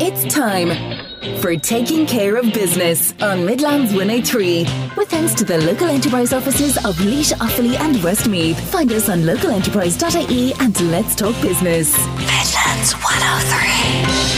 It's time for Taking Care of Business on Midlands 103. With thanks to the local enterprise offices of Laois, Offaly and Westmeath. Find us on localenterprise.ie and let's talk business. Midlands 103.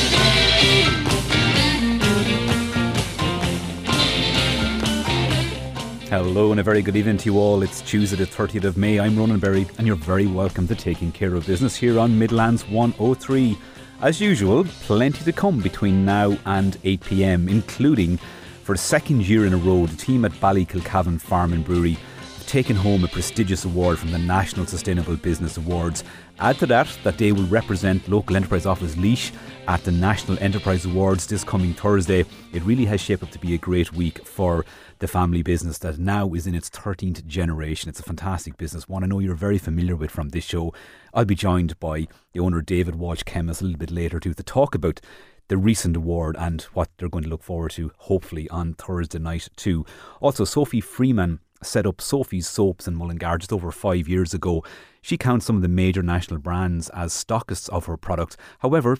Hello and a very good evening to you all. It's Tuesday the 30th of May. I'm Ronan Berry and you're very welcome to Taking Care of Business here on Midlands 103. As usual, plenty to come between now and 8 pm, including for a second year in a row, the team at Ballykilcavan Farm and Brewery have taken home a prestigious award from the National Sustainable Business Awards. Add to that that they will represent local enterprise office Laois at the National Enterprise Awards this coming Thursday. It really has shaped up to be a great week for the family business that now is in its 13th generation. It's a fantastic business, one I know you're very familiar with from this show. I'll be joined by the owner David Walsh Kemmis, a little bit later too to talk about the recent award and what they're going to look forward to hopefully on Thursday night too. Also, Sophie Freeman set up Sophie's Soaps in Mullingar just over five years ago. She counts some of the major national brands as stockists of her product. However,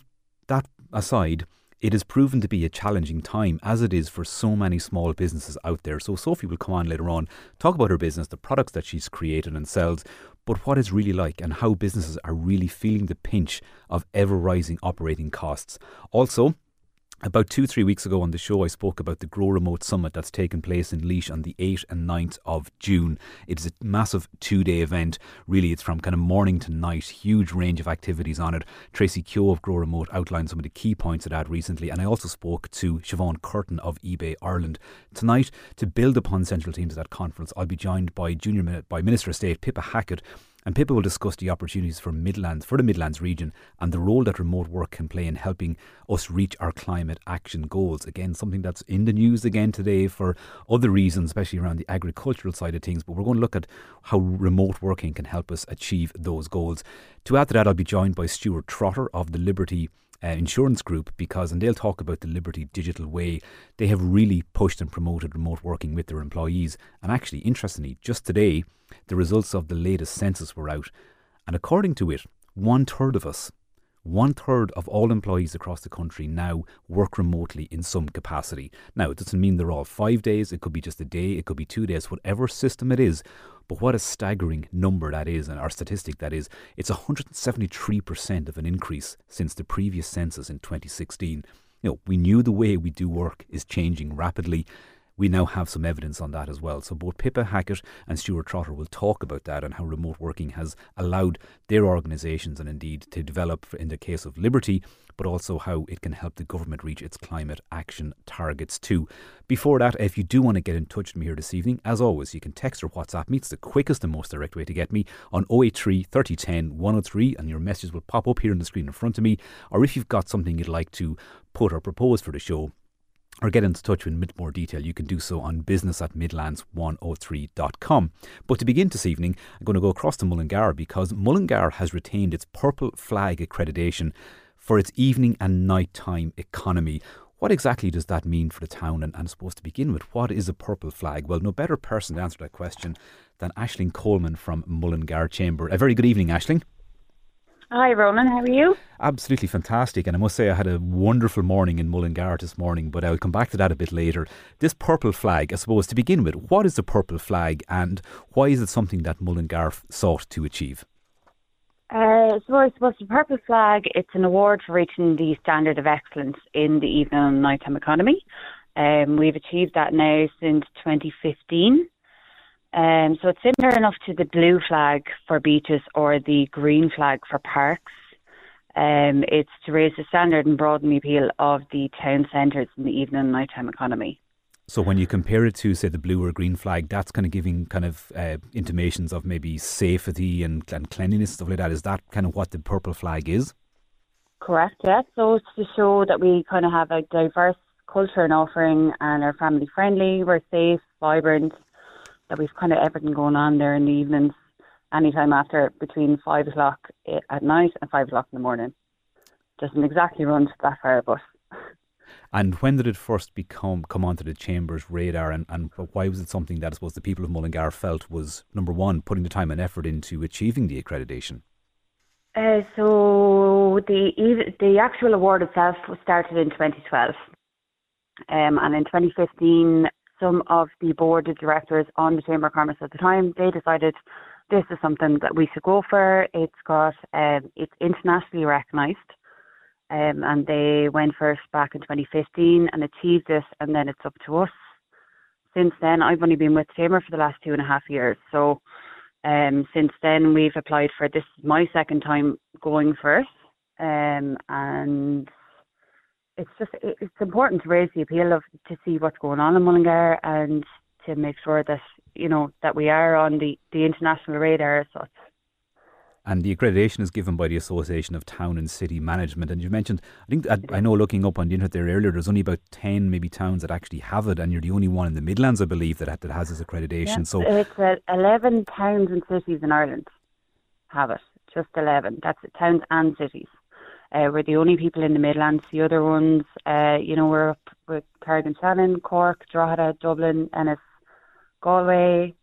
that aside, it has proven to be a challenging time, as it is for so many small businesses out there. So, Sophie will come on later on, talk about her business, the products that she's created and sells, but what it's really like and how businesses are really feeling the pinch of ever rising operating costs. Also, about two, three weeks ago on the show, I spoke about the Grow Remote Summit that's taken place in Laois on the 8th and 9th of June. It is a massive two day event. Really, it's from kind of morning to night, huge range of activities on it. Tracy Keogh of Grow Remote outlined some of the key points of that recently, and I also spoke to Siobhan Curtin of eBay Ireland. Tonight, to build upon central teams at that conference, I'll be joined by Junior by Minister of State Pippa Hackett and people will discuss the opportunities for Midlands, for the Midlands region, and the role that remote work can play in helping us reach our climate action goals. Again, something that's in the news again today for other reasons, especially around the agricultural side of things. But we're going to look at how remote working can help us achieve those goals. To add to that, I'll be joined by Stuart Trotter of the Liberty uh, insurance group because, and they'll talk about the Liberty Digital Way, they have really pushed and promoted remote working with their employees. And actually, interestingly, just today, the results of the latest census were out. And according to it, one third of us, one third of all employees across the country now work remotely in some capacity. Now, it doesn't mean they're all five days, it could be just a day, it could be two days, whatever system it is. But what a staggering number that is, and our statistic that is. It's 173% of an increase since the previous census in 2016. You know, we knew the way we do work is changing rapidly we now have some evidence on that as well. So both Pippa Hackett and Stuart Trotter will talk about that and how remote working has allowed their organisations and indeed to develop in the case of Liberty, but also how it can help the government reach its climate action targets too. Before that, if you do want to get in touch with me here this evening, as always, you can text or WhatsApp me. It's the quickest and most direct way to get me on 083 3010 103, and your message will pop up here on the screen in front of me. Or if you've got something you'd like to put or propose for the show, or get into touch with in more detail, you can do so on business at midlands103.com. But to begin this evening, I'm going to go across to Mullingar because Mullingar has retained its Purple Flag accreditation for its evening and nighttime economy. What exactly does that mean for the town? And, and supposed to begin with, what is a purple flag? Well, no better person to answer that question than Aisling Coleman from Mullingar Chamber. A very good evening, Aisling. Hi, Ronan. How are you? Absolutely fantastic. And I must say, I had a wonderful morning in Mullingar this morning, but I'll come back to that a bit later. This purple flag, I suppose, to begin with, what is the purple flag and why is it something that Mullingar sought to achieve? Uh, so I suppose the Purple Flag, it's an award for reaching the standard of excellence in the evening and nighttime economy. Um, we've achieved that now since 2015. Um, so it's similar enough to the blue flag for beaches or the green flag for parks. Um, it's to raise the standard and broaden the appeal of the town centres in the evening and nighttime economy. So when you compare it to, say, the blue or green flag, that's kind of giving kind of uh, intimations of maybe safety and, and cleanliness stuff like that. Is that kind of what the purple flag is? Correct. Yes. So it's to show that we kind of have a diverse culture and offering, and are family friendly. We're safe, vibrant, we've kind of everything going on there in the evenings, anytime after between five o'clock at night and five o'clock in the morning. Doesn't exactly run that far, but. And when did it first become come onto the chamber's radar, and, and why was it something that I suppose the people of Mullingar felt was number one, putting the time and effort into achieving the accreditation? Uh, so the the actual award itself was started in 2012, um, and in 2015, some of the board of directors on the Chamber of Commerce at the time they decided this is something that we should go for. It's got um, it's internationally recognised, um, and they went first back in 2015 and achieved this, and then it's up to us. Since then, I've only been with Chamber for the last two and a half years, so um, since then, we've applied for this is my second time going first, um, and it's just it's important to raise the appeal of to see what's going on in Mullingar and to make sure that you know that we are on the the international radar as such. And the accreditation is given by the Association of Town and City Management. And you mentioned, I think, I know looking up on the internet there earlier, there's only about 10 maybe towns that actually have it, and you're the only one in the Midlands, I believe, that, that has this accreditation. So It's uh, 11 towns and cities in Ireland have it, just 11. That's towns and cities. Uh, we're the only people in the Midlands. The other ones, uh, you know, we're up with Carrick-on-Shannon, Cork, Drogheda, Dublin, Ennis, Galway,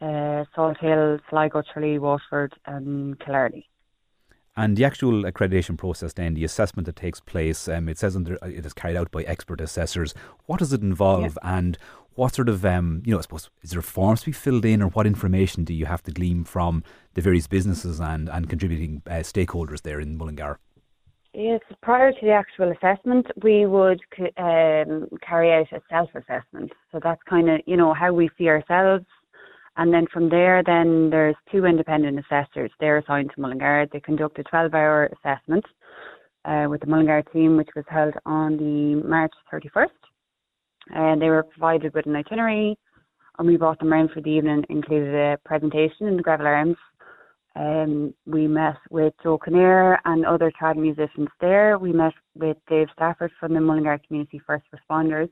uh, Salthill, Sligo, Tralee, Waterford, and Killarney. And the actual accreditation process, then the assessment that takes place, um, it says under, uh, it is carried out by expert assessors. What does it involve, yeah. and what sort of, um, you know, I suppose, is there forms to be filled in, or what information do you have to glean from the various businesses and and contributing uh, stakeholders there in Mullingar? Yes, prior to the actual assessment, we would um, carry out a self-assessment. So that's kind of, you know, how we see ourselves and then from there, then there's two independent assessors. They're assigned to Mullingar. They conduct a 12-hour assessment uh, with the Mullingar team, which was held on the March 31st. And they were provided with an itinerary, and we brought them around for the evening, included a presentation in the Greville Arms. Um, we met with Joe Kinnear and other trad musicians there. We met with Dave Stafford from the Mullingar Community First Responders,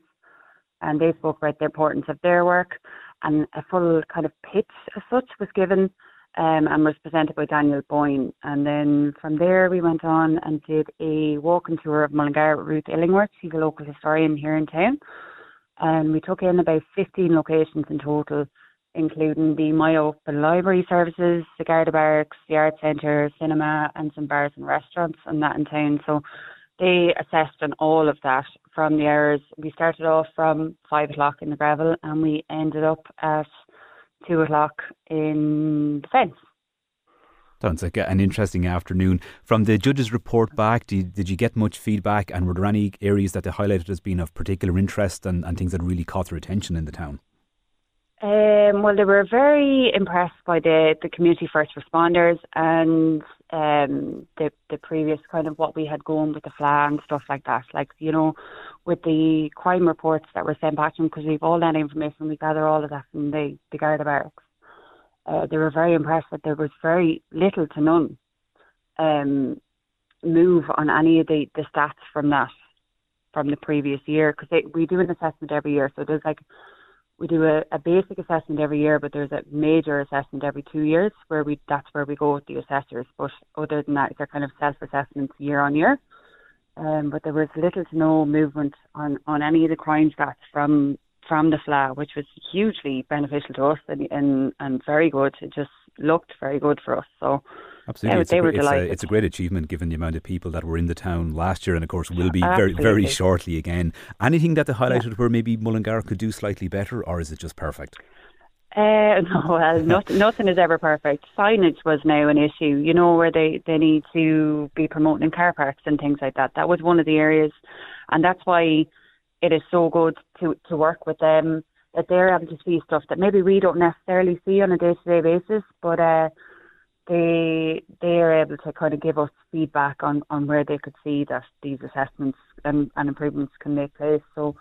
and they spoke about the importance of their work and a full kind of pitch as such was given um, and was presented by Daniel Boyne. And then from there we went on and did a walking tour of Mullingar with Ruth Illingworth. She's a local historian here in town. And we took in about 15 locations in total, including the My Open Library Services, the Garda Barracks, the Art Centre, cinema, and some bars and restaurants and that in town. So they assessed on all of that from the hours. We started off from five o'clock in the Greville and we ended up at two o'clock in the fence. Sounds like an interesting afternoon. From the judge's report back, did, did you get much feedback and were there any areas that they highlighted as being of particular interest and, and things that really caught their attention in the town? Um, well, they were very impressed by the, the community first responders and um, the the previous kind of what we had going with the Fleadh and stuff like that. Like you know, with the crime reports that were sent back to them because we've all that information, we gather all of that from the the Garda barracks. Uh, they were very impressed that there was very little to none um, move on any of the, the stats from that from the previous year because we do an assessment every year. So there's like we do a, a basic assessment every year, but there's a major assessment every two years where we that's where we go with the assessors. But other than that, they're kind of self assessments year on year. Um, but there was little to no movement on, on any of the crime stats from from the Fleadh, which was hugely beneficial to us and, and and very good. It just looked very good for us. So Absolutely, yeah, it's, they a, were it's, delighted. A, it's a great achievement given the amount of people that were in the town last year, and of course will be very very shortly again. Anything that they highlighted yeah. where maybe Mullingar could do slightly better, or is it just perfect? Uh, no, well, nothing, nothing is ever perfect. Signage was now an issue, you know, where they, they need to be promoting in car parks and things like that. That was one of the areas, and that's why it is so good to, to work with them, that they're able to see stuff that maybe we don't necessarily see on a day to day basis, but uh, they they are able to kind of give us feedback on, on where they could see that these assessments and, and improvements can make place. So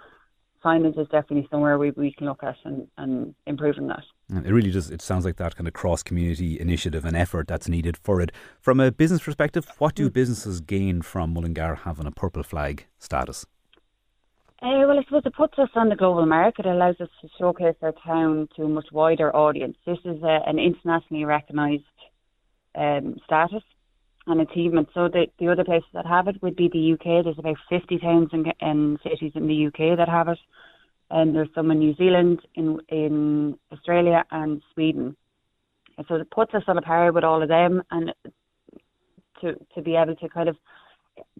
signage is definitely somewhere we, we can look at and, and improving that. It really does. It sounds like that kind of cross community initiative and effort that's needed for it. From a business perspective, what do hmm. businesses gain from Mullingar having a purple flag status? Uh, well, I suppose it puts us on the global market. It allows us to showcase our town to a much wider audience. This is a, an internationally recognised um, status and achievement. So the, the other places that have it would be the UK. There's about 50 towns and, and cities in the UK that have it. And there's some in New Zealand, in in Australia and Sweden. And so it puts us on a par with all of them. And to, to be able to kind of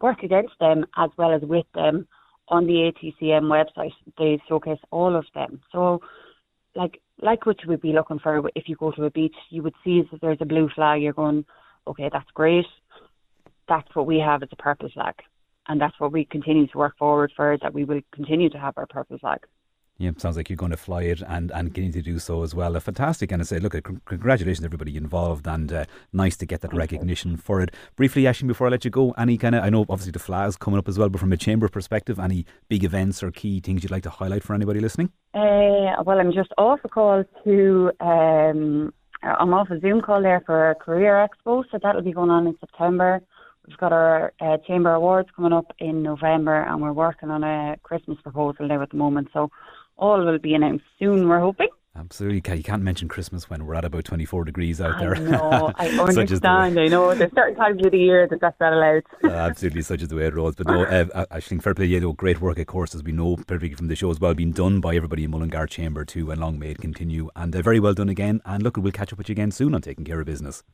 work against them as well as with them on the ATCM website. They showcase all of them. So, like like what you would be looking for if you go to a beach, you would see that there's a blue flag. You're going, okay, that's great. That's what we have as a purple flag, and that's what we continue to work forward for. That we will continue to have our purple flag. Yeah, sounds like you're going to fly it and, and getting to do so as well. Uh, fantastic. And I say, look, uh, congratulations everybody involved and uh, nice to get that recognition for it. Briefly, Ashley, before I let you go, any kind of, I know obviously the Fleadh's coming up as well, but from a chamber perspective, any big events or key things you'd like to highlight for anybody listening? Uh, well, I'm just off a call to, um, I'm off a Zoom call there for a career expo, so that'll be going on in September. We've got our uh, chamber awards coming up in November, and we're working on a Christmas proposal there at the moment. So all will be announced soon, we're hoping. Absolutely. You can't mention Christmas when we're at about 24 degrees out there. I know. I understand. I know. There's certain times of the year that that's not allowed. uh, absolutely. Such is the way it rolls. But no, uh, I think fair play. You know, great work, of course, as we know, particularly from the show as well, being done by everybody in Mullingar Chamber too, and long may it continue. And uh, very well done again. And look, we'll catch up with you again soon on taking care of business.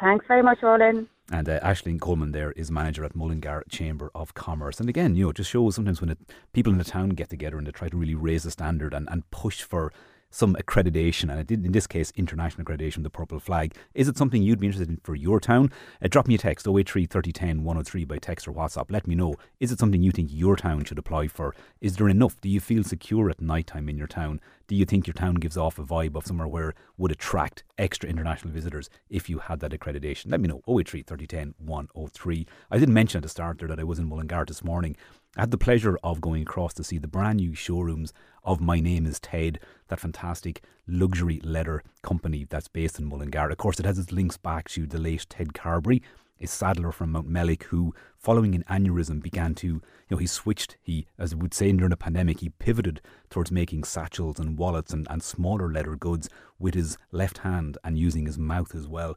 Thanks very much, Roland. And uh, Coleman there is manager at Mullingar Chamber of Commerce. And again, you know, it just shows sometimes when it, people in the town get together and they try to really raise the standard and, and push for some accreditation, and it did in this case international accreditation, the purple flag. Is it something you'd be interested in for your town? Uh, drop me a text 083 3010 103 by text or WhatsApp. Let me know. Is it something you think your town should apply for? Is there enough? Do you feel secure at night time in your town? Do you think your town gives off a vibe of somewhere where would attract extra international visitors if you had that accreditation? Let me know. 083 3010 103. I didn't mention at the start there that I was in Mullingar this morning. I had the pleasure of going across to see the brand new showrooms of My Name is Ted, that fantastic luxury leather company that's based in Mullingar. Of course, it has its links back to the late Ted Carberry, a saddler from Mountmellick who, following an aneurysm, began to, you know, he switched, he, as we would say during a pandemic, he pivoted towards making satchels and wallets and, and smaller leather goods with his left hand and using his mouth as well.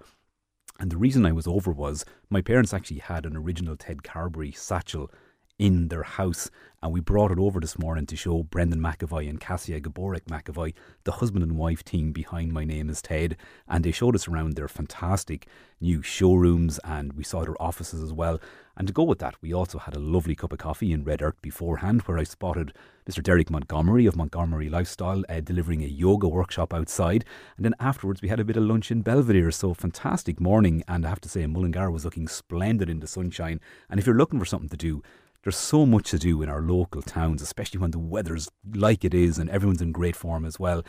And the reason I was over was my parents actually had an original Ted Carberry satchel in their house. And we brought it over this morning to show Brendan McAvoy and Cassia Gaborek McAvoy, the husband and wife team behind My Name is Ted. And they showed us around their fantastic new showrooms and we saw their offices as well. And to go with that, we also had a lovely cup of coffee in Red Earth beforehand, where I spotted Mr. Derek Montgomery of Montgomery Lifestyle uh, delivering a yoga workshop outside. And then afterwards, we had a bit of lunch in Belvedere. So, fantastic morning. And I have to say, Mullingar was looking splendid in the sunshine. And if you're looking for something to do, there's so much to do in our local towns, especially when the weather's like it is and everyone's in great form as well.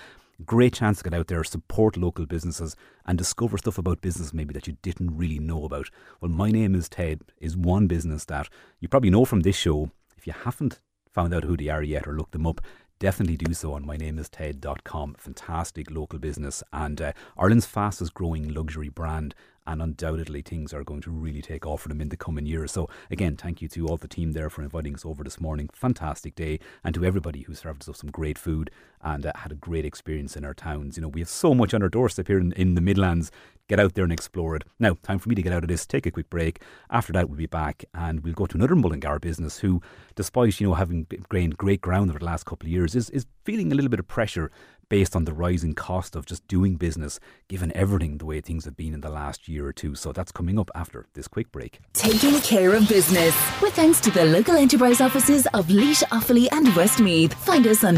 Great chance to get out there, support local businesses, and discover stuff about business maybe that you didn't really know about. Well, my name is Ted is one business that you probably know from this show. If you haven't found out who they are yet or looked them up, definitely do so on mynameisted.com. Fantastic local business and uh, Ireland's fastest growing luxury brand and undoubtedly things are going to really take off for them in the coming years. So again, thank you to all the team there for inviting us over this morning. Fantastic day, and to everybody who served us some great food and uh, had a great experience in our towns. You know, we have so much on our doorstep here in, in the Midlands. Get out there and explore it. Now, time for me to get out of this, take a quick break. After that, we'll be back and we'll go to another Mullingar business who, despite, you know, having gained great ground over the last couple of years, is, is feeling a little bit of pressure based on the rising cost of just doing business, given everything the way things have been in the last year or two. So that's coming up after this quick break. Taking care of business with thanks to the local enterprise offices of Laois, Offaly, and Westmeath. Find us on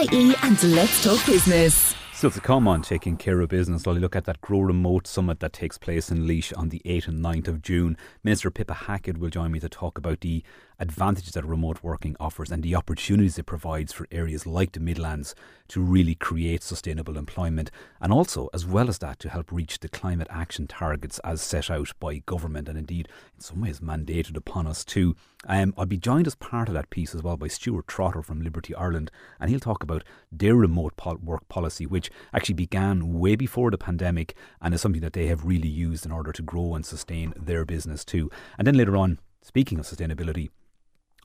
localenterprise.ie and let's talk business. Still to come on taking care of business, while you look at that Grow Remote Summit that takes place in Laois on the 8th and 9th of June. Minister Pippa Hackett will join me to talk about the advantages that remote working offers and the opportunities it provides for areas like the Midlands to really create sustainable employment and also, as well as that, to help reach the climate action targets as set out by government and indeed in some ways mandated upon us too. Um, I'll be joined as part of that piece as well by Stuart Trotter from Liberty Ireland and he'll talk about their remote work policy which actually began way before the pandemic and is something that they have really used in order to grow and sustain their business too. And then later on, speaking of sustainability,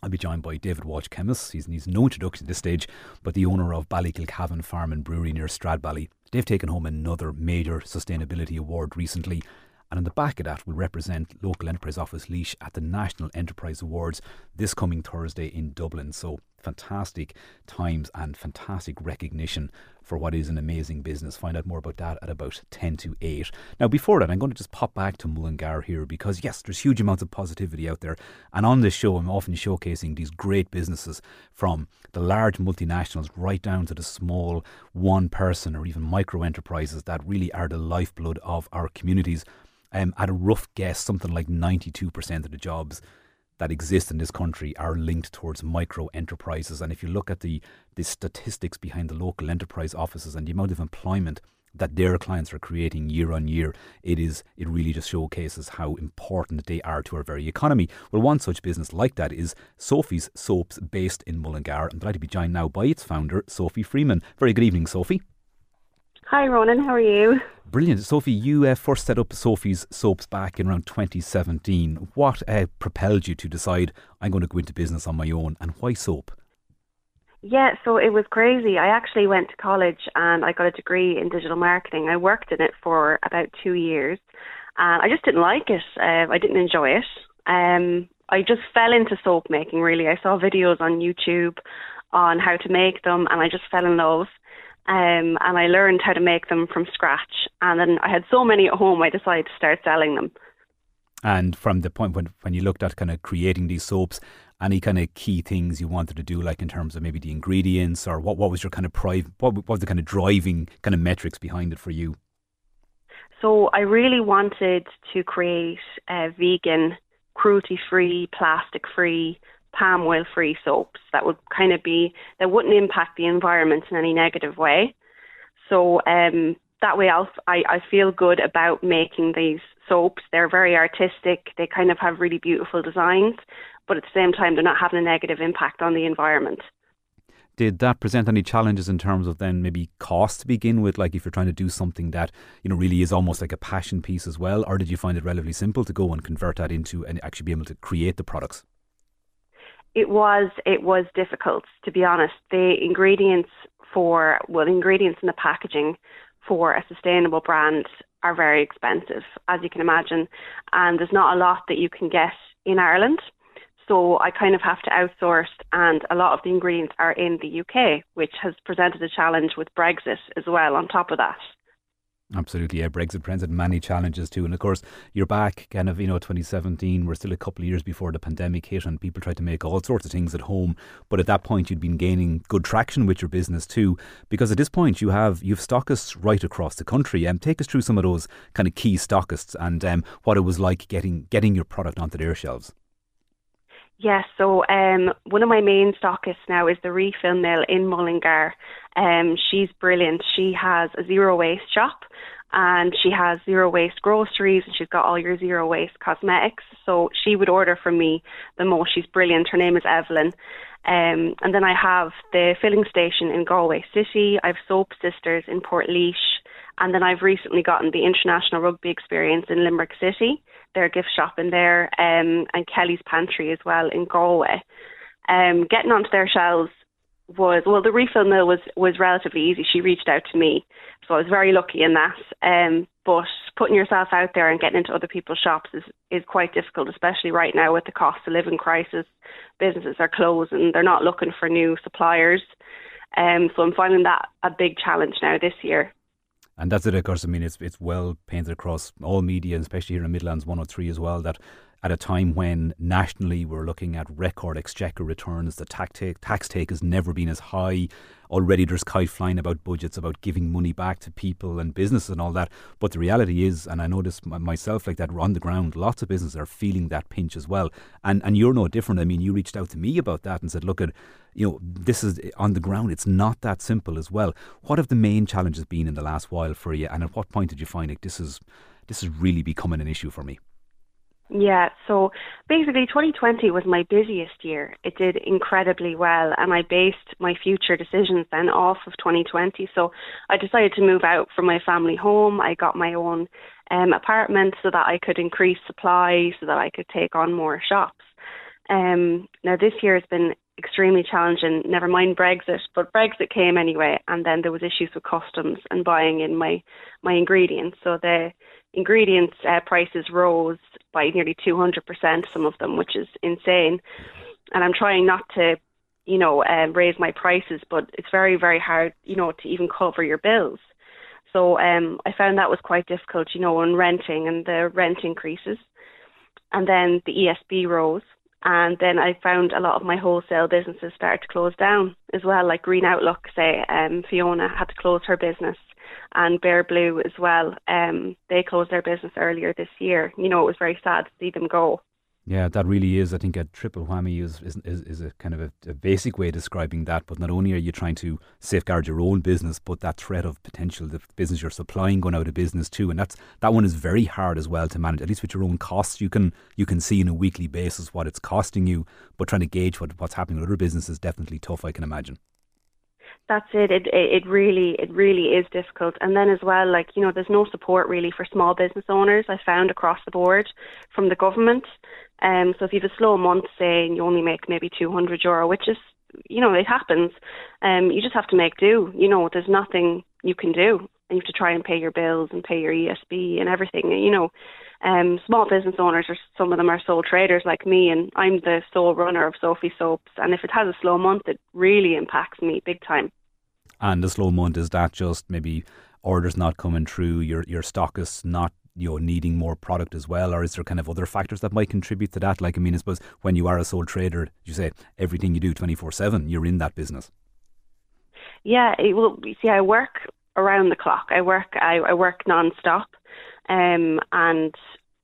I'll be joined by David Walsh Kemmis. He's needs no introduction at this stage, but the owner of Ballykilcavan Farm and Brewery near Stradbally. They've taken home another major sustainability award recently. And on the back of that will represent Local Enterprise Office Laois at the National Enterprise Awards this coming Thursday in Dublin. So fantastic times and fantastic recognition for what is an amazing business. Find out more about that at about 10 to 8. Now, before that, I'm going to just pop back to Mullingar here because, yes, there's huge amounts of positivity out there. And on this show, I'm often showcasing these great businesses from the large multinationals right down to the small one person or even micro enterprises that really are the lifeblood of our communities. Um, at a rough guess, something like 92% of the jobs that exist in this country are linked towards micro enterprises. And if you look at the, the statistics behind the local enterprise offices and the amount of employment that their clients are creating year on year, it is it really just showcases how important they are to our very economy. Well, one such business like that is Sophie's Soaps, based in Mullingar. I'm delighted to be joined now by its founder, Sophie Freeman. Very good evening, Sophie. Hi, Ronan. How are you? Brilliant. Sophie, you uh, first set up Sophie's Soaps back in around 2017. What uh, propelled you to decide I'm going to go into business on my own and why soap? Yeah, so it was crazy. I actually went to college and I got a degree in digital marketing. I worked in it for about two years and I just didn't like it. Uh, I didn't enjoy it. Um, I just fell into soap making, really. I saw videos on YouTube on how to make them and I just fell in love. Um, and I learned how to make them from scratch. And then I had so many at home, I decided to start selling them. And from the point when, when you looked at kind of creating these soaps, any kind of key things you wanted to do, like in terms of maybe the ingredients, or what, what was your kind of private, what, what was the kind of driving kind of metrics behind it for you? So I really wanted to create a vegan, cruelty-free, plastic-free palm oil free soaps that would kind of be that wouldn't impact the environment in any negative way. So um, that way, I'll, I I feel good about making these soaps. They're very artistic. They kind of have really beautiful designs, but at the same time, they're not having a negative impact on the environment. Did that present any challenges in terms of then maybe cost to begin with? Like if you're trying to do something that you know really is almost like a passion piece as well, or did you find it relatively simple to go and convert that into and actually be able to create the products? It was it was difficult to be honest. The ingredients for well, ingredients in the packaging for a sustainable brand are very expensive, as you can imagine, and there's not a lot that you can get in Ireland. So I kind of have to outsource, and a lot of the ingredients are in the UK, which has presented a challenge with Brexit as well. On top of that. Absolutely, yeah. Brexit presented many challenges too, and of course, you're back, kind of, you know, 2017. We're still a couple of years before the pandemic hit, and people tried to make all sorts of things at home. But at that point, you'd been gaining good traction with your business too, because at this point, you have you've stockists right across the country. Um, take us through some of those kind of key stockists and um, what it was like getting getting your product onto their shelves. Yes, so um, one of my main stockists now is the Refill Mill in Mullingar. Um, she's brilliant. She has a zero waste shop and she has zero waste groceries and she's got all your zero waste cosmetics. So she would order from me the most. She's brilliant. Her name is Evelyn. Um, and then I have the filling station in Galway City. I have Soap Sisters in Portlaoise. And then I've recently gotten the International Rugby Experience in Limerick City, their gift shop in there, um, and Kelly's Pantry as well in Galway. Um, getting onto their shelves was well, the refill mill was was relatively easy. She reached out to me, so I was very lucky in that. Um, but putting yourself out there and getting into other people's shops is is quite difficult, especially right now with the cost of living crisis. Businesses are closing; they're not looking for new suppliers. Um, so I'm finding that a big challenge now this year. And that's it, of course. I mean, it's it's well painted across all media, especially here in the Midlands 103 as well, that at a time when nationally we're looking at record exchequer returns, the tax take, tax take has never been as high. Already there's kite flying about budgets, about giving money back to people and businesses and all that. But the reality is, and I this myself like that, on the ground, lots of businesses are feeling that pinch as well. And and you're no different. I mean, you reached out to me about that and said, look at, you know, this is eh, on the ground. It's not that simple as well. What have the main challenges been in the last while for you? And at what point did you find like this is this is really becoming an issue for me? Yeah, so basically 2020 was my busiest year. It did incredibly well and I based my future decisions then off of 2020. So I decided to move out from my family home. I got my own um, apartment so that I could increase supply so that I could take on more shops. Um, now this year has been extremely challenging, never mind Brexit, but Brexit came anyway and then there was issues with customs and buying in my, my ingredients. So the ingredients uh, prices rose by nearly 200%, some of them, which is insane. And I'm trying not to you know, um, raise my prices, but it's very, very hard, you know, to even cover your bills. So um, I found that was quite difficult, you know, on renting and the rent increases. And then the ESB rose. And then I found a lot of my wholesale businesses started to close down as well, like Green Outlook, say, um, Fiona had to close her business, and Bear Blue as well. Um, they closed their business earlier this year. You know, it was very sad to see them go. Yeah, that really is. I think a triple whammy is is, is a kind of a, a, basic way of describing that. But not only are you trying to safeguard your own business, but that threat of potential the business you're supplying going out of business too, and that's that one is very hard as well to manage. At least with your own costs, you can you can see on a weekly basis what it's costing you, but trying to gauge what what's happening with other businesses is definitely tough. I can imagine that's it. It it really it really is difficult. And then as well, like you know, there's no support really for small business owners. I found across the board from the government. Um, so if you have a slow month, say, and you only make maybe 200 euro, which is you know it happens. Um, you just have to make do. You know, there's nothing you can do, you have to try and pay your bills and pay your ESB and everything. You know, um, small business owners or some of them are sole traders like me, and I'm the sole runner of Sophie Soaps. And if it has a slow month, it really impacts me big time. And the slow month is that just maybe orders not coming through, your your stock is not you know needing more product as well, or is there kind of other factors that might contribute to that? Like I mean, I suppose when you are a sole trader, you say everything you do twenty four seven, you're in that business. Yeah, it, well, you see, I work around the clock. I work I, I work non-stop. Um, and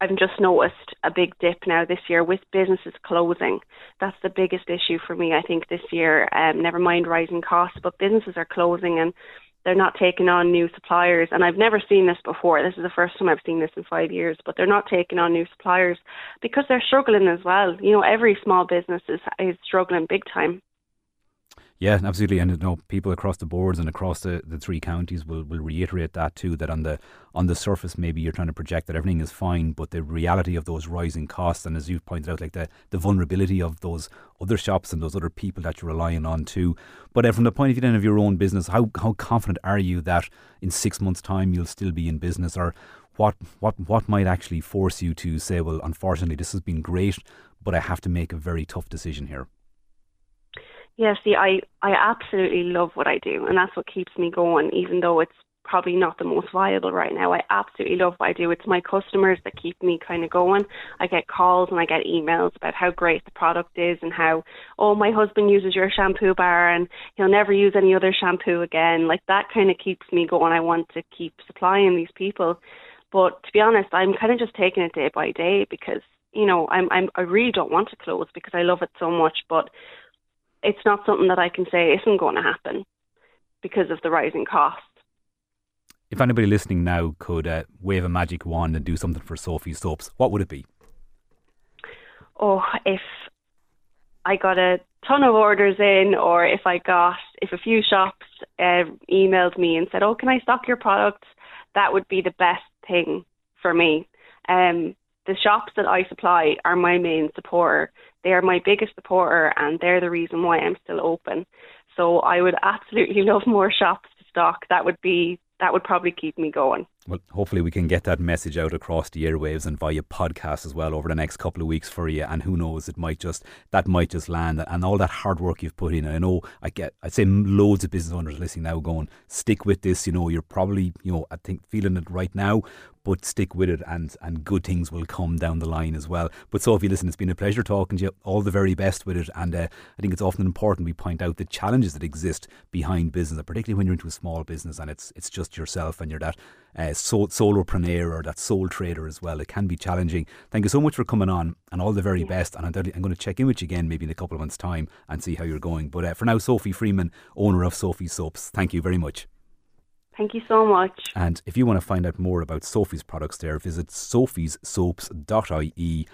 I've just noticed a big dip now this year with businesses closing. That's the biggest issue for me, I think, this year. Um, never mind rising costs, but businesses are closing and they're not taking on new suppliers. And I've never seen this before. This is the first time I've seen this in five years, but they're not taking on new suppliers because they're struggling as well. You know, every small business is, is struggling big time. Yeah, absolutely, and you know, people across the boards and across the, the three counties will, will reiterate that too. That on the on the surface, maybe you're trying to project that everything is fine, but the reality of those rising costs, and as you've pointed out, like the the vulnerability of those other shops and those other people that you're relying on too. But uh, from the point of view then of your own business, how how confident are you that in six months' time you'll still be in business, or what what what might actually force you to say, well, unfortunately, this has been great, but I have to make a very tough decision here. Yeah, see, I, I absolutely love what I do, and that's what keeps me going, even though it's probably not the most viable right now. I absolutely love what I do. It's my customers that keep me kind of going. I get calls and I get emails about how great the product is and how, oh, my husband uses your shampoo bar and he'll never use any other shampoo again. Like that kind of keeps me going. I want to keep supplying these people. But to be honest, I'm kind of just taking it day by day because you know I'm I'm I really don't want to close because I love it so much. But it's not something that I can say isn't going to happen because of the rising costs. If anybody listening now could uh, wave a magic wand and do something for Sophie Soaps, what would it be? Oh, if I got a ton of orders in, or if I got, if a few shops uh, emailed me and said, "Oh, can I stock your products?" That would be the best thing for me. Um, the shops that I supply are my main supporter. They are my biggest supporter and they're the reason why I'm still open. So I would absolutely love more shops to stock. That would be that would probably keep me going. Well, hopefully we can get that message out across the airwaves and via podcast as well over the next couple of weeks for you. And who knows, it might just that might just land. And all that hard work you've put in. I know I get I'd say loads of business owners listening now going stick with this. You know, you're probably you know I think feeling it right now, but stick with it and and good things will come down the line as well. But so if you listen, it's been a pleasure talking to you. All the very best with it, and uh, I think it's often important we point out the challenges that exist behind business, particularly when you're into a small business and it's it's just yourself and you're that uh, sol- solopreneur or that sole trader as well. It can be challenging. Thank you so much for coming on, and all the very best. And I'm, I'm going to check in with you again maybe in a couple of months' time and see how you're going. But uh, for now, Sophie Freeman, owner of Sophie Soaps, thank you very much. Thank you so much. And if you want to find out more about Sophie's products there, visit sophiessoaps.ie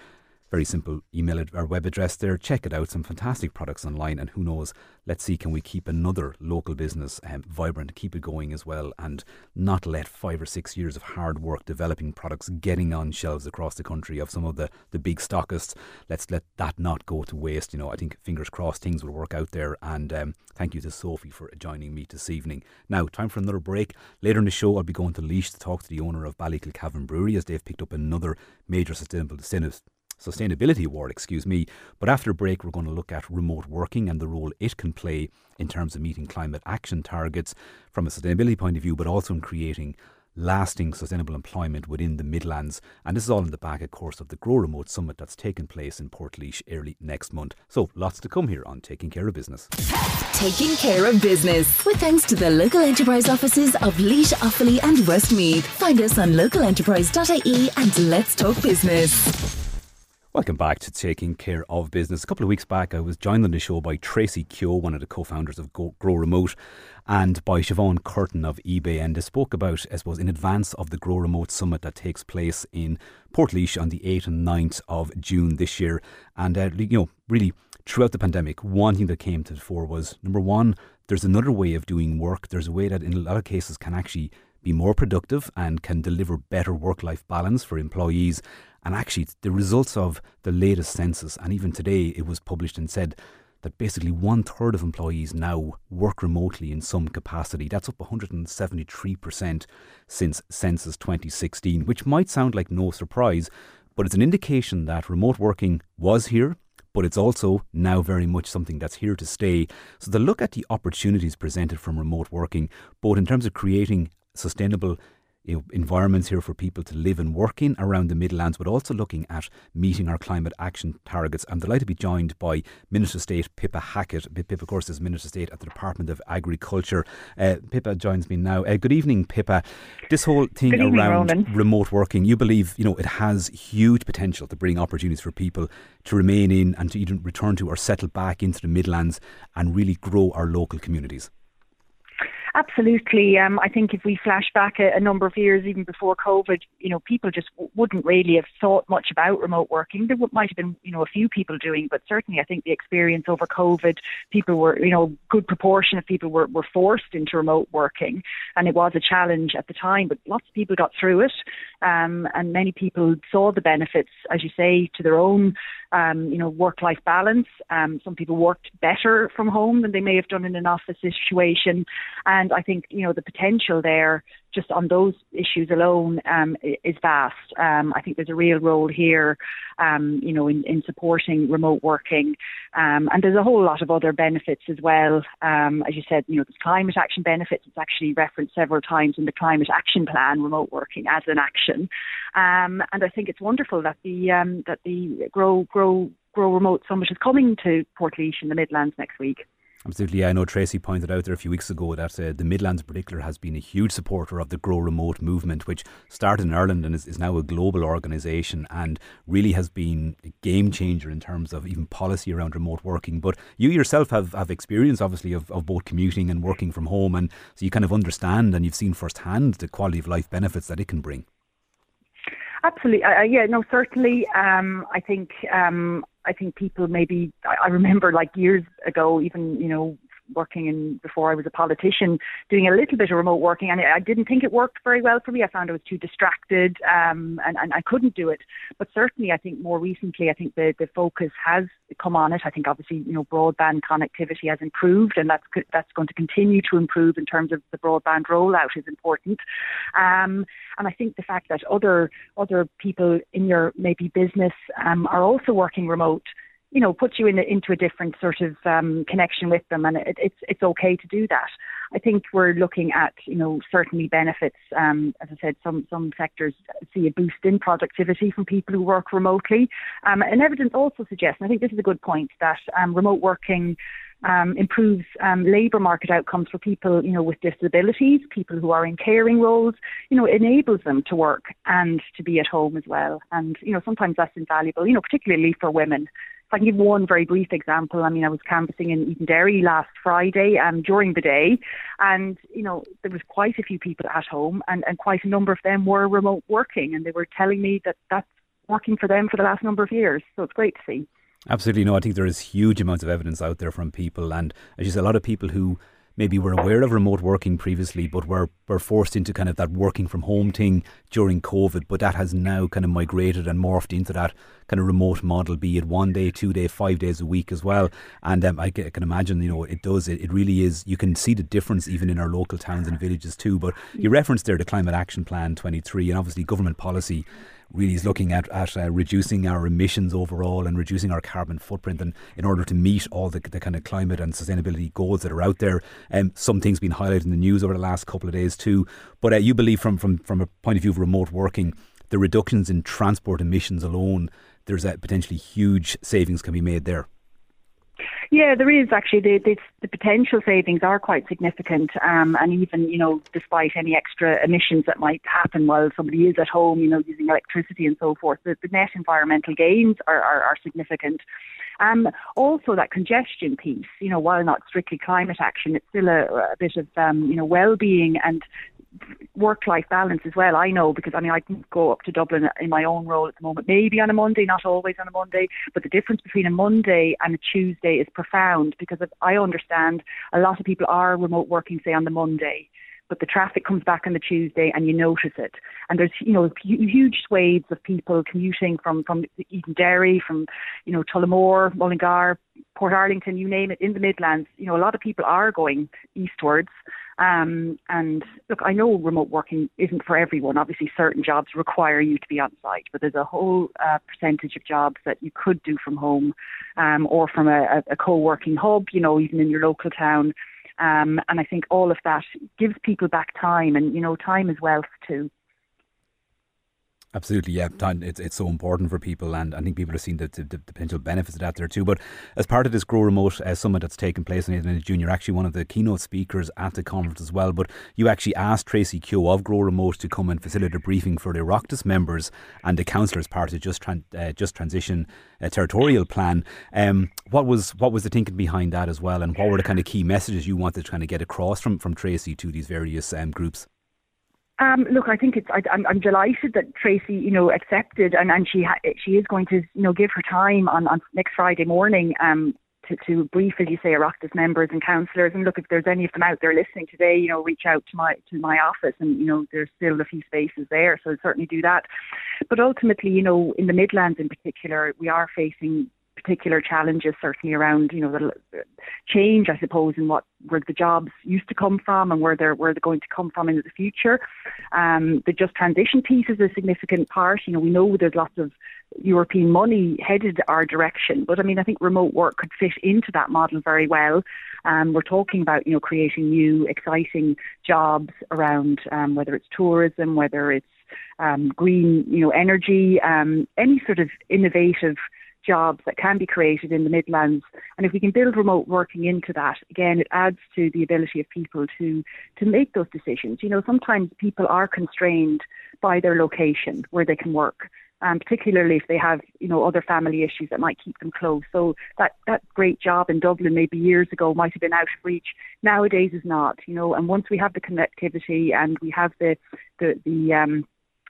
very simple email or web address there. Check it out. Some fantastic products online, and who knows? Let's see, can we keep another local business um, vibrant, keep it going as well, and not let five or six years of hard work developing products getting on shelves across the country of some of the, the big stockists. Let's let that not go to waste. You know, I think fingers crossed things will work out there. And um, thank you to Sophie for joining me this evening. Now, time for another break. Later in the show, I'll be going to Laois to talk to the owner of Ballykilcavan Brewery as they've picked up another major sustainable Sustainability Award, excuse me. But after a break, we're going to look at remote working and the role it can play in terms of meeting climate action targets from a sustainability point of view, but also in creating lasting sustainable employment within the Midlands. And this is all in the back, of course, of the Grow Remote Summit that's taking place in Portlaoise early next month. So lots to come here on Taking Care of Business. Taking Care of Business with thanks to the local enterprise offices of Laois, Offaly and Westmeath. Find us on localenterprise.ie and let's talk business. Welcome back to Taking Care of Business. A couple of weeks back, I was joined on the show by Tracy Keogh, one of the co founders of Grow Remote, and by Siobhan Curtin of eBay. And they spoke about, I suppose, in advance of the Grow Remote Summit that takes place in Portlaoise on the 8th and 9th of June this year. And, uh, you know, really throughout the pandemic, one thing that came to the fore was number one, there's another way of doing work. There's a way that in a lot of cases can actually be more productive and can deliver better work life balance for employees. And actually, the results of the latest census, and even today it was published and said that basically one third of employees now work remotely in some capacity. That's up 173% since census 2016, which might sound like no surprise, but it's an indication that remote working was here. But it's also now very much something that's here to stay. So, the look at the opportunities presented from remote working, both in terms of creating sustainable you know, environments here for people to live and work in around the Midlands, but also looking at meeting our climate action targets. I'm delighted to be joined by Minister of State Pippa Hackett. Pippa, of course, is Minister of State at the Department of Agriculture. Uh, Pippa joins me now. Uh, good evening, Pippa. This whole thing evening, around Ronan. remote working, you believe, you know, it has huge potential to bring opportunities for people to remain in and to even return to or settle back into the Midlands and really grow our local communities. Absolutely. Um, I think if we flash back a, a, number of years, even before COVID, you know, people just w- wouldn't really have thought much about remote working. There w- might have been, you know, a few people doing, but certainly I think the experience over COVID, people were, you know, good proportion of people were, were forced into remote working, and it was a challenge at the time. But lots of people got through it, um, and many people saw the benefits, as you say, to their own, um, you know, work-life balance. Um, some people worked better from home than they may have done in an office situation. And I think, you know, the potential there just on those issues alone um, is vast. Um, I think there's a real role here, um, you know, in, in, supporting remote working. Um, and there's a whole lot of other benefits as well. Um, as you said, you know, there's climate action benefits. It's actually referenced several times in the climate action plan, remote working as an action. Um, and I think it's wonderful that the that the Grow Grow Grow Remote Summit is coming to Portlaoise in the Midlands next week. Absolutely. I know Tracy pointed out there a few weeks ago that uh, the Midlands in particular has been a huge supporter of the Grow Remote movement, which started in Ireland and is, is now a global organisation and really has been a game changer in terms of even policy around remote working. But you yourself have, have experience, obviously, of, of both commuting and working from home. And so you kind of understand and you've seen firsthand the quality of life benefits that it can bring. Absolutely. Uh, yeah, no, certainly. Um, I think um, I think people maybe I remember like years ago, even you know working in before I was a politician, doing a little bit of remote working, and I didn't think it worked very well for me. I found I was too distracted, um, and, and I couldn't do it. But certainly, I think more recently, I think the the focus has come on it. I think obviously, you know, broadband connectivity has improved, and that's that's going to continue to improve in terms of the broadband rollout is important. Um, and I think the fact that other other people in your maybe business um, are also working remote you know, puts you in into a different sort of um, connection with them, and it, it's it's okay to do that. I think we're looking at, you know, certainly benefits. Um, as I said, some some sectors see a boost in productivity from people who work remotely, um, and evidence also suggests, and I think this is a good point, that um, remote working. Um, improves um, labour market outcomes for people, you know, with disabilities, people who are in caring roles. You know, enables them to work and to be at home as well. And you know, sometimes that's invaluable. You know, particularly for women. If I can give one very brief example, I mean, I was canvassing in Edenderry last Friday um, during the day, and you know there was quite a few people at home, and, and quite a number of them were remote working, and they were telling me that that's working for them for the last number of years. So it's great to see. Absolutely, no. I think there is huge amounts of evidence out there from people, and as you a lot of people who maybe were aware of remote working previously, but were, were forced into kind of that working from home thing during COVID. But that has now kind of migrated and morphed into that kind of remote model, be it one day, two day, five days a week as well. And um, I, can imagine, you know, it does, it, it really is, you can see the difference even in our local towns and villages too. But you referenced there the Climate Action Plan 23 and obviously government policy really is looking at, at uh, reducing our emissions overall and reducing our carbon footprint and in order to meet all the, the kind of climate and sustainability goals that are out there. Um, some things been highlighted in the news over the last couple of days too. But uh, you believe from, from, from a point of view of remote working, the reductions in transport emissions alone, there's a potentially huge savings can be made there. Yeah, there is actually the, the, the potential savings are quite significant, um, and even you know, despite any extra emissions that might happen while somebody is at home, you know, using electricity and so forth, the, the net environmental gains are, are, are significant. Um, also, that congestion piece, you know, while not strictly climate action, it's still a, a bit of, um, you know, well-being and work-life balance as well. I know because I mean I can go up to Dublin in my own role at the moment, maybe on a Monday, not always on a Monday, but the difference between a Monday and a Tuesday is profound because I understand a lot of people are remote working, say on the Monday, but the traffic comes back on the Tuesday and you notice it. And there's, you know, huge swathes of people commuting from, from Edenderry, from, you know, Tullamore, Mullingar, Portarlington, you name it, in the Midlands. You know, a lot of people are going eastwards. Um, and look, I know remote working isn't for everyone. Obviously, certain jobs require you to be on site, but there's a whole uh, percentage of jobs that you could do from home um, or from a, a co working hub, you know, even in your local town. Um, and I think all of that gives people back time, and you know, time is wealth too. Absolutely, yeah. It's, it's so important for people, and I think people are seeing the, the, the potential benefits of that there too. But as part of this Grow Remote uh, summit that's taken place in Nathan June, you're actually one of the keynote speakers at the conference as well. But you actually asked Tracy Keogh of Grow Remote to come and facilitate a briefing for the Oireachtas members and the councillors part of Just, tran- uh, Just Transition uh, Territorial Plan. Um, what was what was the thinking behind that as well, and what were the kind of key messages you wanted to kind of get across from, from Tracy to these various um, groups? Um, look, I think it's. I, am delighted that Tracy, you know, accepted, and, and she ha- she is going to, you know, give her time on, on next Friday morning um, to, to brief, as you say, Oireachtas members and councillors. And look, if there's any of them out there listening today, you know, reach out to my to my office, and you know, there's still a few spaces there, so certainly do that. But ultimately, you know, in the Midlands in particular, we are facing particular challenges, certainly around you know the change, I suppose, in what where the jobs used to come from and where they're where they're going to come from into the future. Um, the just transition piece is a significant part. You know, we know there's lots of European money headed our direction, but I mean, I think remote work could fit into that model very well. Um, we're talking about you know creating new exciting jobs around um, whether it's tourism, whether it's um, green, you know, energy, um, any sort of innovative jobs that can be created in the Midlands. And if we can build remote working into that, again, it adds to the ability of people to, to make those decisions. You know, sometimes people are constrained by their location where they can work. Um, particularly if they have, you know, other family issues that might keep them close. So that that great job in Dublin maybe years ago might have been out of reach. Nowadays is not, you know. And once we have the connectivity and we have the the the um,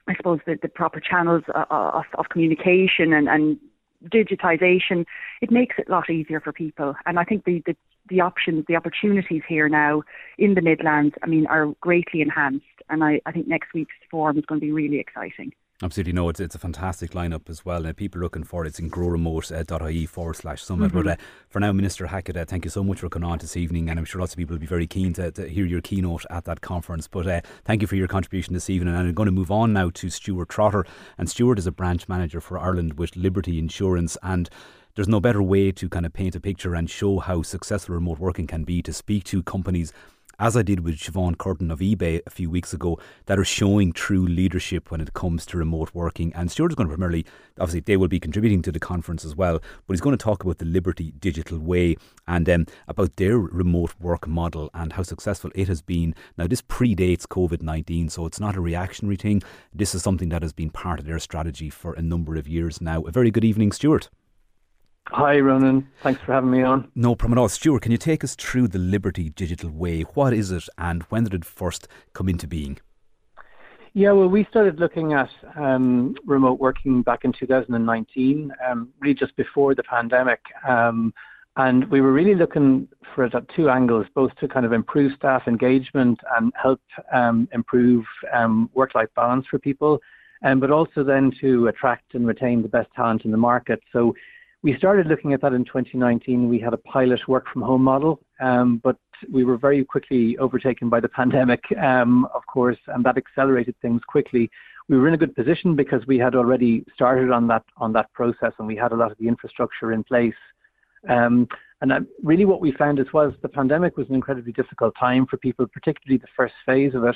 I suppose the, the proper channels uh, of, of communication and, and digitization, it makes it a lot easier for people. And I think the, the, the options, the opportunities here now in the Midlands, I mean, are greatly enhanced. And I, I think next week's forum is going to be really exciting. Absolutely, no, it's, it's a fantastic lineup as well. Uh, people are looking for it. It's in growremote.ie forward slash summit. Mm-hmm. But uh, for now, Minister Hackett, uh, thank you so much for coming on this evening. And I'm sure lots of people will be very keen to, to hear your keynote at that conference. But uh, thank you for your contribution this evening. And I'm going to move on now to Stuart Trotter. And Stuart is a branch manager for Ireland with Liberty Insurance. And there's no better way to kind of paint a picture and show how successful remote working can be to speak to companies as I did with Siobhan Curtin of eBay a few weeks ago, that are showing true leadership when it comes to remote working. And Stuart is going to primarily, obviously, they will be contributing to the conference as well, but he's going to talk about the Liberty Digital Way and um, about their remote work model and how successful it has been. Now, this predates COVID 19, so it's not a reactionary thing. This is something that has been part of their strategy for a number of years now. A very good evening, Stuart. Hi, Ronan. Thanks for having me on. No problem at all. Stuart, can you take us through the Liberty Digital Way? What is it and when did it first come into being? Yeah, well, we started looking at um, remote working back in 2019, um, really just before the pandemic. Um, and we were really looking for it at two angles, both to kind of improve staff engagement and help um, improve um, work life balance for people, um, but also then to attract and retain the best talent in the market. So we started looking at that in 2019. We had a pilot work from home model, um, but we were very quickly overtaken by the pandemic, um, of course, and that accelerated things quickly. we were in a good position because we had already started on that on that process and we had a lot of the infrastructure in place. Um, and uh, really, what we found as was the pandemic was an incredibly difficult time for people, particularly the first phase of it.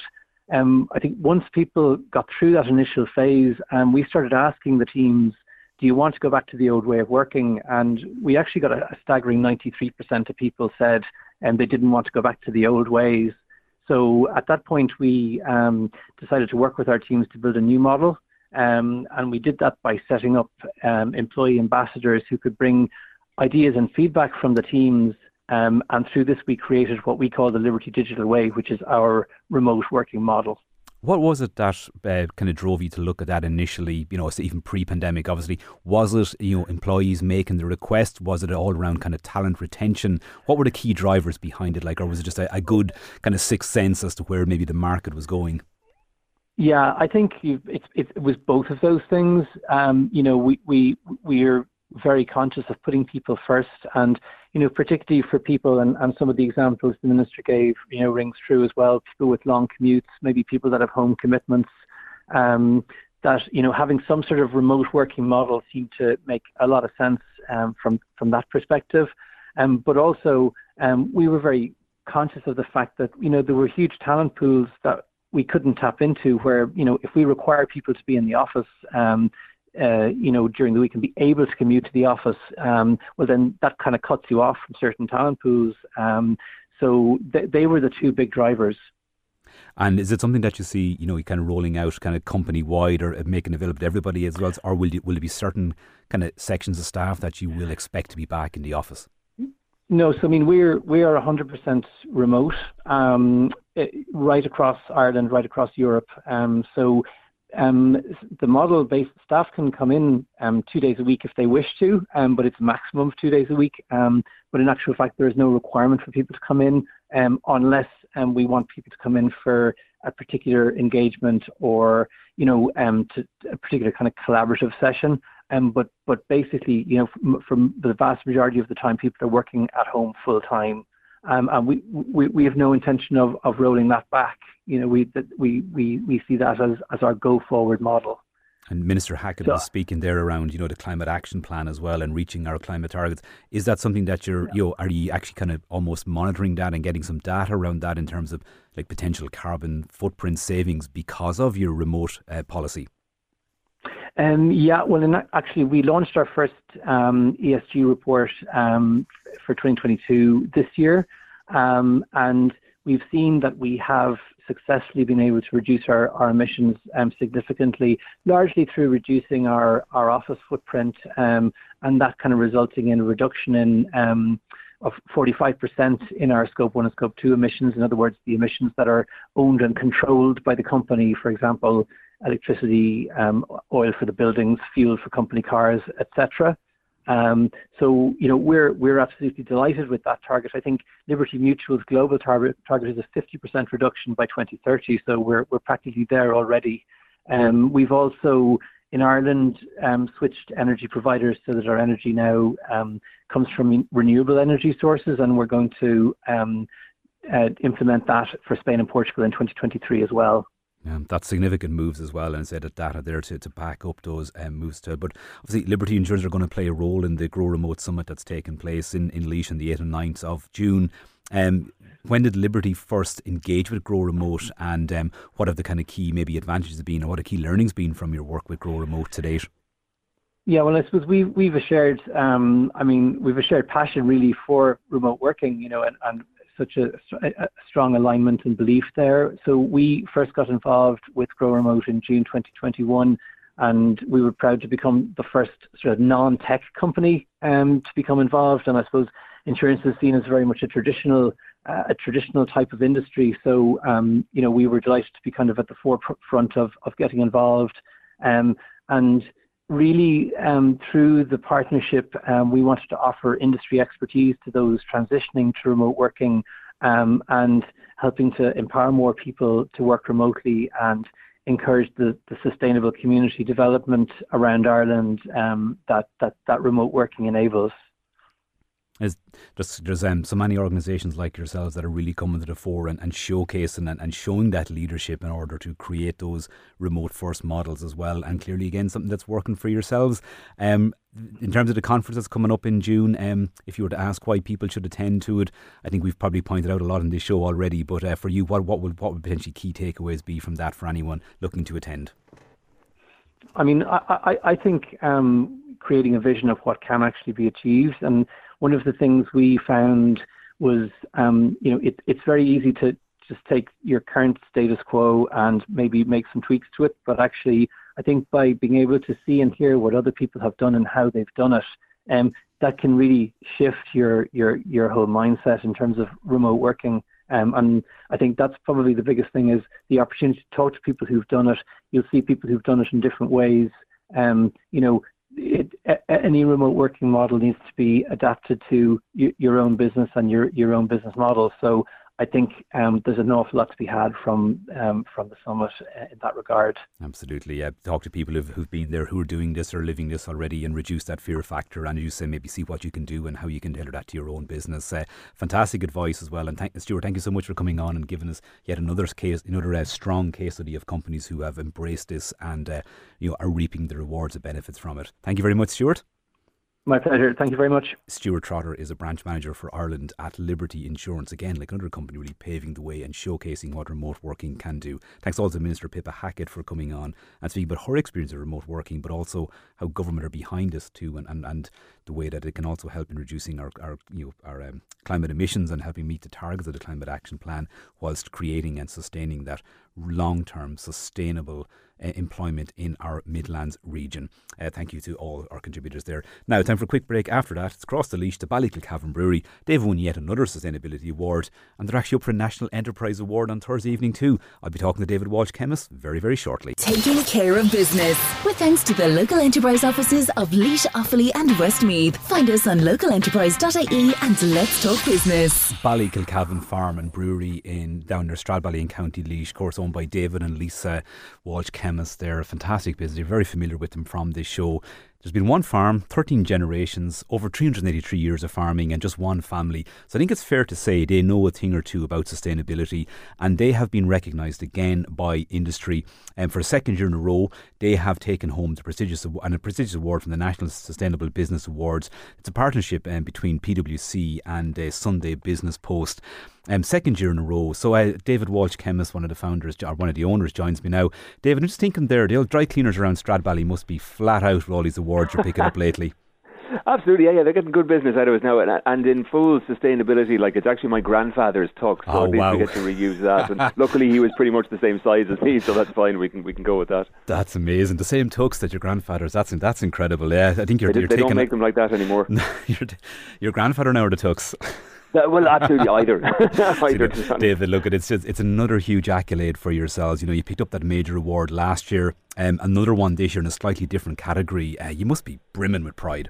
Um, I think once people got through that initial phase, um, we started asking the teams, "Do you want to go back to the old way of working?" And we actually got a, a staggering 93% of people said, and um, they didn't want to go back to the old ways. So at that point, we um, decided to work with our teams to build a new model. Um, and we did that by setting up um, employee ambassadors who could bring ideas and feedback from the teams. Um, and through this, we created what we call the Liberty Digital Way, which is our remote working model. What was it that uh, kind of drove you to look at that initially? You know, even pre-pandemic, obviously. Was it you know employees making the request? Was it all around kind of talent retention? What were the key drivers behind it? Like, or was it just a, a good kind of sixth sense as to where maybe the market was going? Yeah, I think it, it, was both of those things. Um, you know, we we we're very conscious of putting people first and you know particularly for people and, and some of the examples the minister gave you know rings true as well. People with long commutes maybe people that have home commitments um, that you know having some sort of remote working model seemed to make a lot of sense um, from from that perspective. Um, but also um, we were very conscious of the fact that you know there were huge talent pools that we couldn't tap into where you know if we require people to be in the office um, uh, you know, during the week and be able to commute to the office, um, well, then that kind of cuts you off from certain talent pools. Um, so th- they were the two big drivers. And is it something that you see, you know, kind of rolling out kind of company wide or making available to everybody as well? Or will, you, will there be certain kind of sections of staff that you will expect to be back in the office? No, so I mean we're we are 100% remote, um, eh, right across Ireland, right across Europe. Um, so um, the model based staff can come in um, two days a week if they wish to, um, but it's a maximum of two days a week. Um, but in actual fact, there is no requirement for people to come in um, unless um, we want people to come in for a particular engagement or you know a particular kind of collaborative session. but but basically, you know, from the vast majority of the time, people are working at home full time. Um, and we, we, we have no intention of, of rolling that back. You know, we, that we, we, we see that as, as our go forward model. And Minister Hackett so, was speaking there around, you know, the climate action plan as well and reaching our climate targets. Is that something that you're, you know, are you actually kind of almost monitoring that and getting some data around that in terms of like potential carbon footprint savings because of your remote uh, policy? Um, yeah, well, in, actually, we launched our first um, ESG report um, for 2022 this year, um, and we've seen that we have successfully been able to reduce our, our emissions um, significantly, largely through reducing our, our office footprint, um, and that kind of resulting in a reduction in of 45% in our scope 1 and scope 2 emissions. In other words, the emissions that are owned and controlled by the company, for example, electricity, um, oil for the buildings, fuel for company cars, etc. Um, so, you know, we're we're absolutely delighted with that target. I think Liberty Mutual's global target target is a 50% reduction by 2030. So we're we're practically there already. Um, we've also in Ireland um, switched energy providers so that our energy now um, comes from renewable energy sources, and we're going to um, uh, implement that for Spain and Portugal in 2023 as well. Um, that's significant moves as well, and said that data there to, to back up those um, moves. To, but obviously, Liberty Insurance are going to play a role in the Grow Remote Summit that's taking place in, in Laois on the 8th and 9th of June. Um, when did Liberty first engage with Grow Remote, and um, what have the kind of key maybe advantages been, or what have key learnings been from your work with Grow Remote to date? Yeah, well, I suppose we've we've a shared, um, I mean, we've a shared passion really for remote working, you know, and, and such a, a, strong alignment and belief there. So we first got involved with Grow Remote in June 2021, and we were proud to become the first sort of non-tech company um, to become involved. And I suppose insurance is seen as very much a traditional uh, a traditional type of industry. So um, you know we were delighted to be kind of at the forefront of of getting involved, um, and really um, through the partnership, um, we wanted to offer industry expertise to those transitioning to remote working um, and helping to empower more people to work remotely and encourage the, the sustainable community development around Ireland um, that, that, that remote working enables. There's, just, there's um, so many organisations like yourselves that are really coming to the fore and, and showcasing and, and showing that leadership in order to create those remote first models as well. And clearly, again, something that's working for yourselves. Um, in terms of the conference that's coming up in June, um, if you were to ask why people should attend to it, I think we've probably pointed out a lot in this show already. But uh, for you, what what would what would potentially key takeaways be from that for anyone looking to attend? I mean, I I, I think um, creating a vision of what can actually be achieved, and one of the things we found was, um, you know, it, it's very easy to just take your current status quo and maybe make some tweaks to it, but actually I think by being able to see and hear what other people have done and how they've done it, um, that can really shift your your your whole mindset in terms of remote working. Um, and I think that's probably the biggest thing is the opportunity to talk to people who've done it. You'll see people who've done it in different ways. Um, you know, it, any remote working model needs to be adapted to your own business and your your own business model. So I think um, there's an awful lot to be had from um, from the summit uh, in that regard. Absolutely, yeah. Talk to people who've, who've been there, who are doing this or living this already, and reduce that fear factor. And you say, maybe see what you can do and how you can tailor that to your own business. Uh, fantastic advice as well. And Stuart, thank you so much for coming on and giving us yet another case, another uh, strong case study of companies who have embraced this and uh, you know are reaping the rewards and benefits from it. Thank you very much, Stuart. My pleasure. Thank you very much. Stuart Trotter is a branch manager for Ireland at Liberty Insurance. Again, like another company, really paving the way and showcasing what remote working can do. Thanks also to Minister Pippa Hackett for coming on and speaking about her experience of remote working, but also how government are behind us too, and, and, and the way that it can also help in reducing our, our you know our um, climate emissions and helping meet the targets of the climate action plan, whilst creating and sustaining that long term sustainable uh, employment in our Midlands region. Uh, thank you to all our contributors there. Now, time for a quick break. After that, it's across the Laois to Ballykilcavan Brewery. They've won yet another sustainability award, and they're actually up for a National Enterprise Award on Thursday evening too. I'll be talking to David Walsh, Kemmis, very, very shortly. Taking care of business with thanks to the local enterprise offices of Laois, Offaly, and Westmeath. Find us on localenterprise.ie and let's talk business. Ballykilcavan Farm and Brewery in down near Stradbally in County of course, owned by David and Lisa Walsh, chemists. They're a fantastic business. You're very familiar with them from this show. There's been one farm, 13 generations, over 383 years of farming, and just one family. So I think it's fair to say they know a thing or two about sustainability, and they have been recognised again by industry. And for a second year in a row, they have taken home the prestigious and a prestigious award from the National Sustainable Business Awards. It's a partnership um, between PwC and uh, Sunday Business Post. Um, second year in a row. So uh, David Walsh, Kemmis, one of the founders, or one of the owners, joins me now. David, I'm just thinking there, the old dry cleaners around Stradbally must be flat out with all these awards you're picking up lately. Absolutely, yeah, yeah, they're getting good business out of us now, and, and in full sustainability. Like it's actually my grandfather's tux, so oh, at least wow. we get to reuse that. And luckily, he was pretty much the same size as me, so that's fine. We can we can go with that. That's amazing. The same tux that your grandfather's. That's that's incredible. Yeah, I think you're. They, you're they taking don't make them like that anymore. your grandfather now or the tux. Well, absolutely either. either David, look, at it's just, it's another huge accolade for yourselves. You know, you picked up that major award last year, um, another one this year in a slightly different category. Uh, you must be brimming with pride.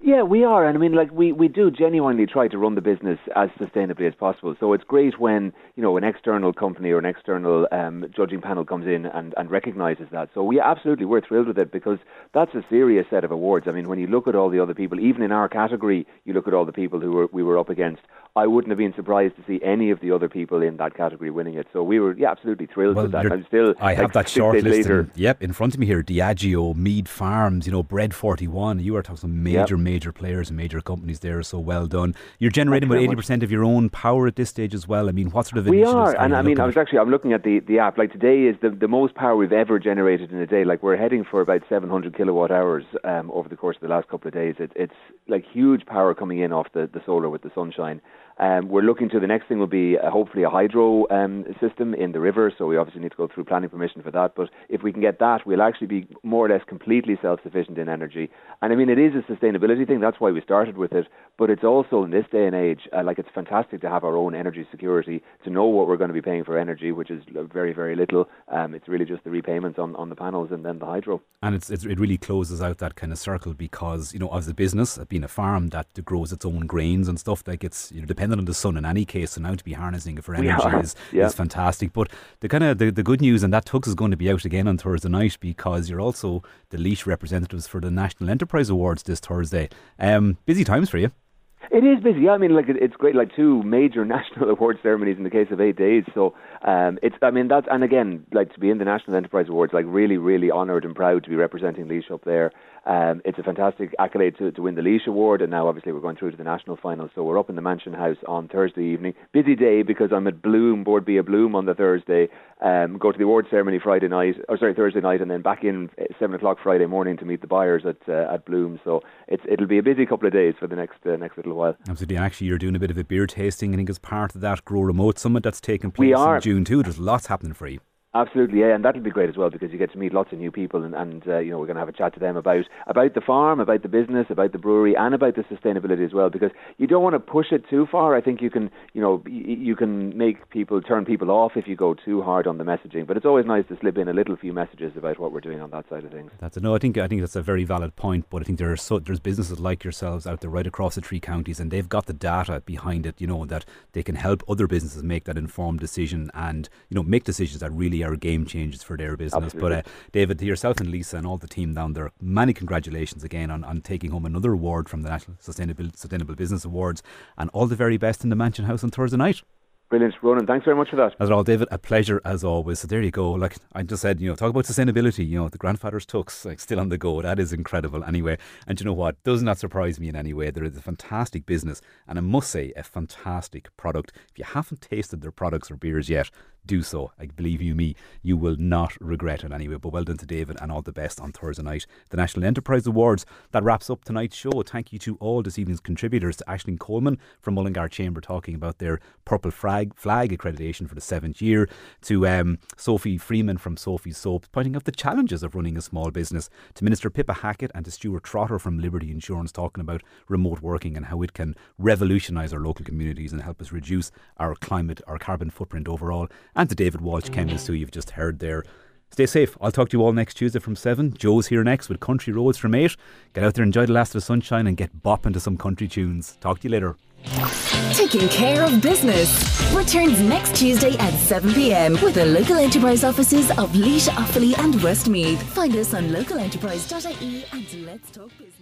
Yeah, we are, and I mean, like we, we do genuinely try to run the business as sustainably as possible. So it's great when you know an external company or an external um, judging panel comes in and, and recognises that. So we absolutely we're thrilled with it because that's a serious set of awards. I mean, when you look at all the other people, even in our category, you look at all the people who were, we were up against. I wouldn't have been surprised to see any of the other people in that category winning it. So we were yeah, absolutely thrilled well, with that. I'm still I have like, that short list. In, yep, in front of me here: Diageo, Mead Farms, you know, Bread Forty One. You are talking some major, yep. Major players and major companies there. So well done. You're generating about eighty percent of your own power at this stage as well. I mean, what sort of we are? And I mean, I was at? actually I'm looking at the the app. Like today is the the most power we've ever generated in a day. Like we're heading for about 700 kilowatt hours um, over the course of the last couple of days. It, it's like huge power coming in off the the solar with the sunshine. Um, we're looking to the next thing will be uh, hopefully a hydro um, system in the river. So we obviously need to go through planning permission for that. But if we can get that, we'll actually be more or less completely self-sufficient in energy. And I mean, it is a sustainability thing. That's why we started with it. But it's also in this day and age, uh, like it's fantastic to have our own energy security, to know what we're going to be paying for energy, which is very very little. Um, it's really just the repayments on, on the panels and then the hydro. And it's, it's it really closes out that kind of circle because you know as a business, being a farm that grows its own grains and stuff, like it's you know dependent on the sun in any case. So now to be harnessing it for energy is, yeah. is fantastic. But the kind of the, the good news and that Tux is going to be out again on Thursday night because you're also the Laois representatives for the National Enterprise Awards this Thursday. Um, busy times for you. It is busy. I mean, like it's great. Like two major national award ceremonies in the case of eight days. So um, it's. I mean, that's and again, like to be in the National Enterprise Awards, like really, really honoured and proud to be representing Laois up there. Um, it's a fantastic accolade to, to win the Laois Award, and now obviously we're going through to the national final. So we're up in the Mansion House on Thursday evening. Busy day because I'm at Bloom, Bord Bia Bloom on the Thursday. Um, go to the award ceremony Friday night, or sorry Thursday night, and then back in seven o'clock Friday morning to meet the buyers at uh, at Bloom. So it's it'll be a busy couple of days for the next uh, next little while. Absolutely. Actually, you're doing a bit of a beer tasting. I think as part of that Grow Remote Summit that's taking place We in June too. There's lots happening for you. Absolutely, yeah, and that'll be great as well because you get to meet lots of new people, and, and uh, you know we're going to have a chat to them about about the farm, about the business, about the brewery, and about the sustainability as well. Because you don't want to push it too far. I think you can, you know, you can make people turn people off if you go too hard on the messaging. But it's always nice to slip in a little few messages about what we're doing on that side of things. That's a, no, I think I think that's a very valid point. But I think there are so there's businesses like yourselves out there right across the three counties, and they've got the data behind it. You know that they can help other businesses make that informed decision, and you know make decisions that really are game changers for their business. Absolutely. But uh, David, to yourself and Lisa and all the team down there, many congratulations again on, on taking home another award from the National Sustainable Sustainable Business Awards, and all the very best in the Mansion House on Thursday night. Brilliant, Ronan. Thanks very much for that. As all, David, a pleasure as always. So there you go. Like I just said, you know, talk about sustainability. You know, the grandfather's tux, like still on the go. That is incredible. Anyway, and you know what? Does not surprise me in any way. There is a fantastic business, and I must say, a fantastic product. If you haven't tasted their products or beers yet, do so. I believe you me, you will not regret it anyway. But well done to David and all the best on Thursday night. The National Enterprise Awards. That wraps up tonight's show. Thank you to all this evening's contributors, to Aisling Coleman from Mullingar Chamber talking about their purple flag flag accreditation for the seventh year, to um, Sophie Freeman from Sophie's Soaps pointing out the challenges of running a small business, to Minister Pippa Hackett and to Stuart Trotter from Liberty Insurance talking about remote working and how it can revolutionise our local communities and help us reduce our climate, our carbon footprint overall and to David Walsh, Kemmis, who you've just heard there. Stay safe. I'll talk to you all next Tuesday from 7. Joe's here next with Country Roads from 8. Get out there, enjoy the last of the sunshine, and get bopping to some country tunes. Talk to you later. Taking care of business returns next Tuesday at 7 pm with the local enterprise offices of Laois, Offaly, and Westmeath. Find us on localenterprise.ie and let's talk business.